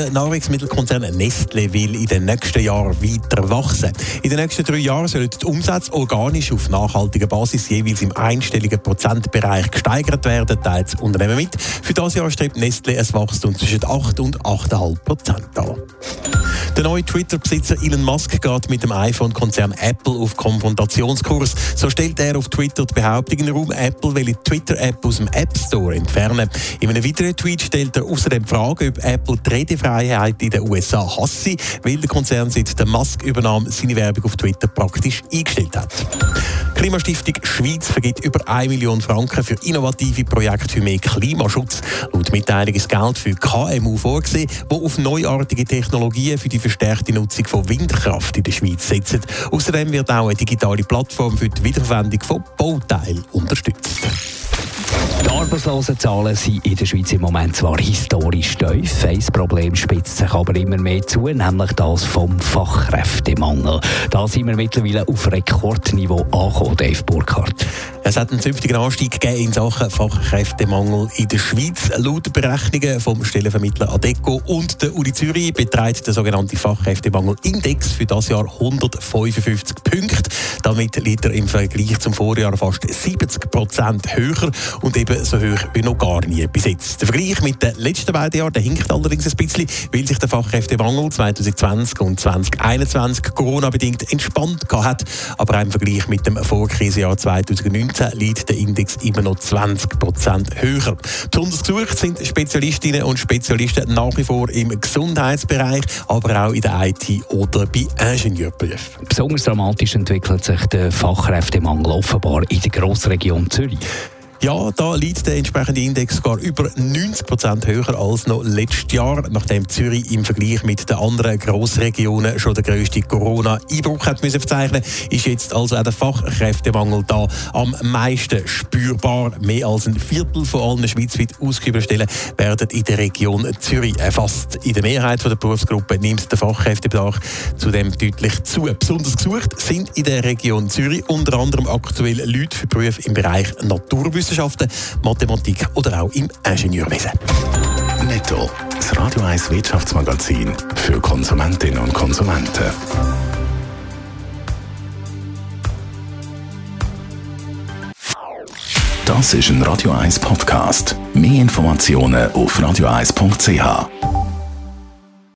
Der Nahrungsmittelkonzern Nestle will in den nächsten Jahren weiter wachsen. In den nächsten drei Jahren sollen die Umsätze organisch auf nachhaltiger Basis jeweils im einstelligen Prozentbereich gesteigert werden, teilt das Unternehmen mit. Für das Jahr strebt Nestle ein Wachstum zwischen 8 und 8,5 Prozent an. Der neue Twitter-Besitzer Elon Musk geht mit dem iPhone-Konzern Apple auf Konfrontationskurs. So stellt er auf Twitter die Behauptung in den Raum, Apple will die Twitter-App aus dem App Store entfernen. In einem weiteren Tweet stellt er außerdem die Frage, ob Apple die Redefreiheit in den USA hasse, weil der Konzern seit der Musk-Übernahme seine Werbung auf Twitter praktisch eingestellt hat. Klimastiftung Schweiz vergibt über 1 Million Franken für innovative Projekte für mehr Klimaschutz. Laut Mitteilung ist Geld für KMU vorgesehen, die auf neuartige Technologien für die verstärkte Nutzung von Windkraft in der Schweiz setzen. Außerdem wird auch eine digitale Plattform für die Wiederverwendung von Bauteilen unterstützt. Die Arbeitslosenzahlen sind in der Schweiz im Moment zwar historisch tief, ein Problem spitzt sich aber immer mehr zu, nämlich das vom Fachkräftemangel. Da sind wir mittlerweile auf Rekordniveau angekommen, Dave Burkhardt. Es hat einen zünftigen Anstieg gegeben in Sachen Fachkräftemangel in der Schweiz. Laut Berechnungen vom Stellenvermittler Adeco und der Uni Zürich beträgt der sogenannte Fachkräftemangel-Index für das Jahr 155 Punkte. Damit liegt er im Vergleich zum Vorjahr fast 70 Prozent höher und eben so hoch wie noch gar nie bis jetzt. Der Vergleich mit den letzten beiden Jahren der hinkt allerdings ein bisschen, weil sich der Fachkräftemangel 2020 und 2021 Corona-bedingt entspannt hat. Aber auch im Vergleich mit dem Vorkrisenjahr 2019 liegt der Index immer noch 20 Prozent höher. Besonders gesucht sind Spezialistinnen und Spezialisten nach wie vor im Gesundheitsbereich, aber auch in der IT oder bei Ingenieurberufen. Besonders dramatisch entwickelt sich der Fachkräftemangel offenbar in der Grossregion Zürich. Ja, da liegt der entsprechende Index sogar über 90 Prozent höher als noch letztes Jahr, nachdem Zürich im Vergleich mit den anderen Grossregionen schon der grösste Corona-Einbruch hat müssen verzeichnen, ist jetzt also auch der Fachkräftemangel da am meisten spürbar. Mehr als ein Viertel von allen schweizweit ausgeübten Stellen werden in der Region Zürich erfasst. In der Mehrheit der Berufsgruppe nimmt der Fachkräftebedarf zudem deutlich zu. Besonders gesucht sind in der Region Zürich unter anderem aktuell Leute für Berufe im Bereich Naturwissenschaften Wissenschaften, Mathematik oder auch im Ingenieurwesen. Netto. Das Radio 1 Wirtschaftsmagazin für Konsumentinnen und Konsumenten. Das ist ein Radio 1 Podcast. Mehr Informationen auf radio1.ch.